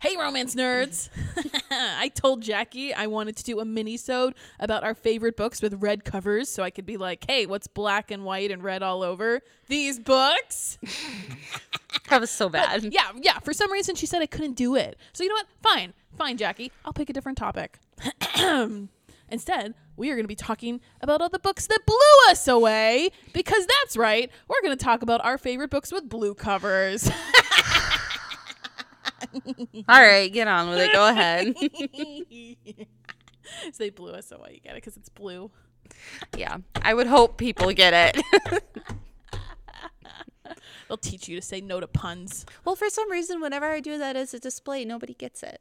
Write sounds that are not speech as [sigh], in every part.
Hey, romance nerds! [laughs] I told Jackie I wanted to do a mini-sode about our favorite books with red covers, so I could be like, "Hey, what's black and white and red all over these books?" [laughs] That was so bad. yeah, yeah. For some reason, she said I couldn't do it. So you know what? Fine, fine, Jackie. I'll pick a different topic. [clears throat] Instead, we are going to be talking about all the books that blew us away because that's right. We're going to talk about our favorite books with blue covers. [laughs] [laughs] All right, get on with it. Go ahead. so they blew us away. You get it because it's blue. yeah, I would hope people get it. [laughs] They'll teach you to say no to puns. well, for some reason, whenever I do that as a display, nobody gets it.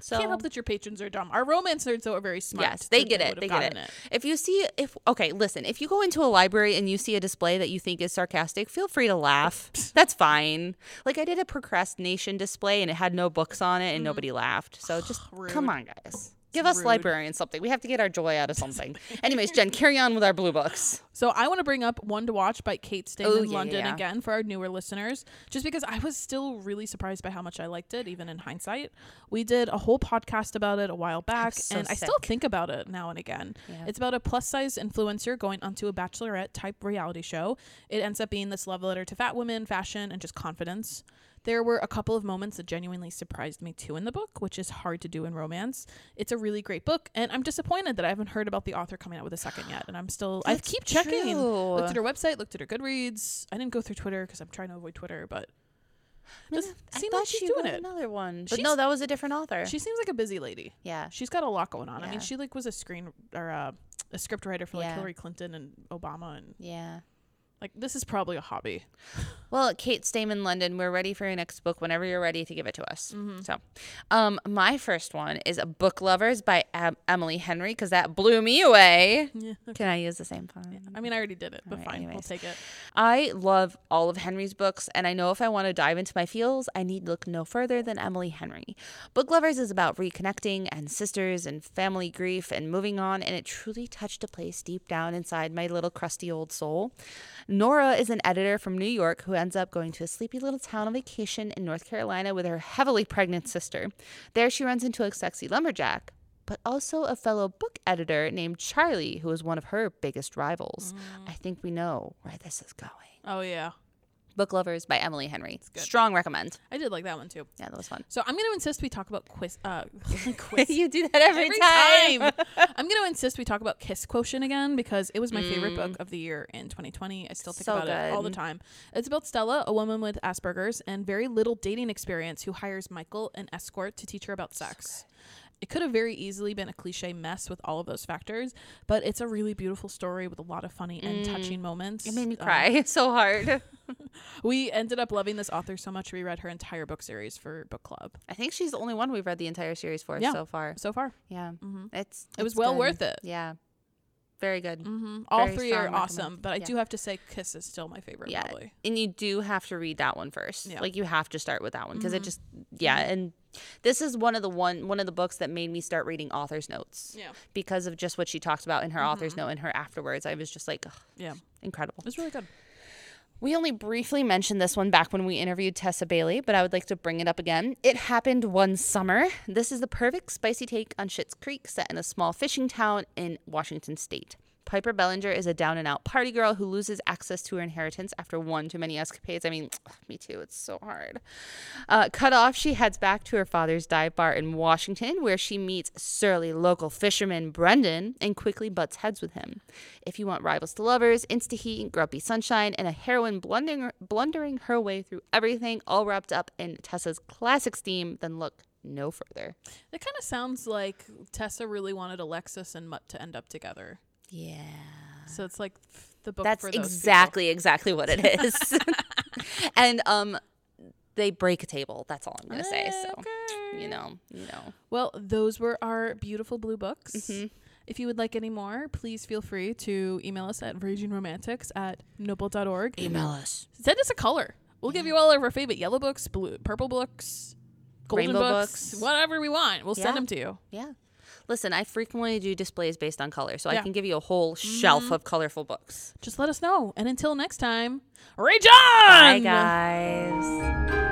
So Can't help that your patrons are dumb. Our romance nerds though are very smart. Yes, they get it. They get gotten it. If you see, if okay, listen. If you go into a library and you see a display that you think is sarcastic, feel free to laugh. [laughs] That's fine. Like I did a procrastination display and it had no books on it and mm. nobody laughed. So just [sighs] come on, guys. Give us rude. librarians something. We have to get our joy out of something. [laughs] Anyways, Jen, carry on with our blue books. So I want to bring up One to Watch by Kate Stayman Oh, yeah, yeah, London yeah. again for our newer listeners, just because I was still really surprised by how much I liked it, even in hindsight. We did a whole podcast about it a while back, so and I still think about it now and again. Yeah. It's about a plus size influencer going onto a bachelorette type reality show. It ends up being this love letter to fat women, fashion, and just confidence. There were a couple of moments that genuinely surprised me too in the book, which is hard to do in romance. It's a really great book, and I'm disappointed that I haven't heard about the author coming out with a second yet. And I'm still, I keep checking. True. Looked at her website, looked at her Goodreads. I didn't go through Twitter because I'm trying to avoid Twitter, but I seem thought like she's she doing it. Another one, but She's- no, that was a different author. She seems like a busy lady. yeah, She's got a lot going on. I mean, she like was a screen or uh, a script writer for like Yeah. Hillary Clinton and Obama, and yeah. like this is probably a hobby. Well, Kate Stayman London, we're ready for your next book whenever you're ready to give it to us. Mm-hmm. So, um, my first one is Book Lovers by Em- Emily Henry because that blew me away. Yeah. Can I use the same font? I mean, I already did it, but Alright, fine, we'll take it. I love all of Henry's books, and I know if I want to dive into my feels, I need look no further than Emily Henry. Book Lovers is about reconnecting and sisters and family grief and moving on, and it truly touched a place deep down inside my little crusty old soul. Nora is an editor from New York who ends up going to a sleepy little town on vacation in North Carolina with her heavily pregnant sister. There, she runs into a sexy lumberjack. But also a fellow book editor named Charlie, who is one of her biggest rivals. Mm. I think we know where this is going. Oh yeah, Book Lovers by Emily Henry. good. Strong recommend. I did like that one too. Yeah, that was fun. So I'm going to insist we talk about quiz. Uh, [laughs] quiz. [laughs] you do that every, Every time. [laughs] I'm going to insist we talk about Kiss Quotient again because it was my favorite book of the year in 2020. I still think Mm. So about it all the time. It's about Stella, a woman with Asperger's and very little dating experience, who hires Michael, an escort, to teach her about sex. It could have very easily been a cliche mess with all of those factors, but it's a really beautiful story with a lot of funny and touching moments. Mm. It made me Uh, cry [laughs] so hard. [laughs] we ended up loving this author so much we read her entire book series for book club I think she's the only one we've read the entire series for Yeah. so far. so far. Yeah. Mhm. It's It was well good. worth it. Yeah. Very good. hmm All Very three are awesome, but I Yeah. do have to say Kiss is still my favorite. Yeah. Probably. And you do have to read that one first. Yeah. Like you have to start with that one because it Mhm. just yeah, and this is one of the one one of the books that made me start reading author's notes Yeah. because of just what she talks about in her author's Mm-hmm. note and her afterwards. I was just like, Yeah. incredible. It's really good. We only briefly mentioned this one back when we interviewed Tessa Bailey, but I would like to bring it up again. It happened one summer. This is the perfect spicy take on Schitt's Creek set in a small fishing town in Washington state. Piper Bellinger is a down and out party girl who loses access to her inheritance after one too many escapades. I mean, [sniffs] me too, it's so hard. Uh, cut off, she heads back to her father's dive bar in Washington, where she meets surly local fisherman Brendan and quickly butts heads with him. If you want rivals to lovers, insta heat, grumpy sunshine, and a heroine blundering, blundering her way through everything, all wrapped up in Tessa's classic steam, then look no further. It kind of sounds like Tessa really wanted Alexis and Mutt to end up together. Yeah. So it's like the book. That's for those exactly exactly what it is. [laughs] and um they break a table. That's all I'm gonna say. So okay. you know, you know. Well, those were our beautiful blue books. Mhm. If you would like any more, please feel free to email us at ragingromantics at nopl.org. Email us. Send us a color. We'll give you all of our favorite yellow books, blue, purple books, golden books, books. whatever we want. We'll Yeah. send them to you. Yeah. Listen, I frequently do displays based on color, so I can give you a whole shelf mm-hmm. of colorful books. Just let us know. And until next time, rage on! Bye, guys.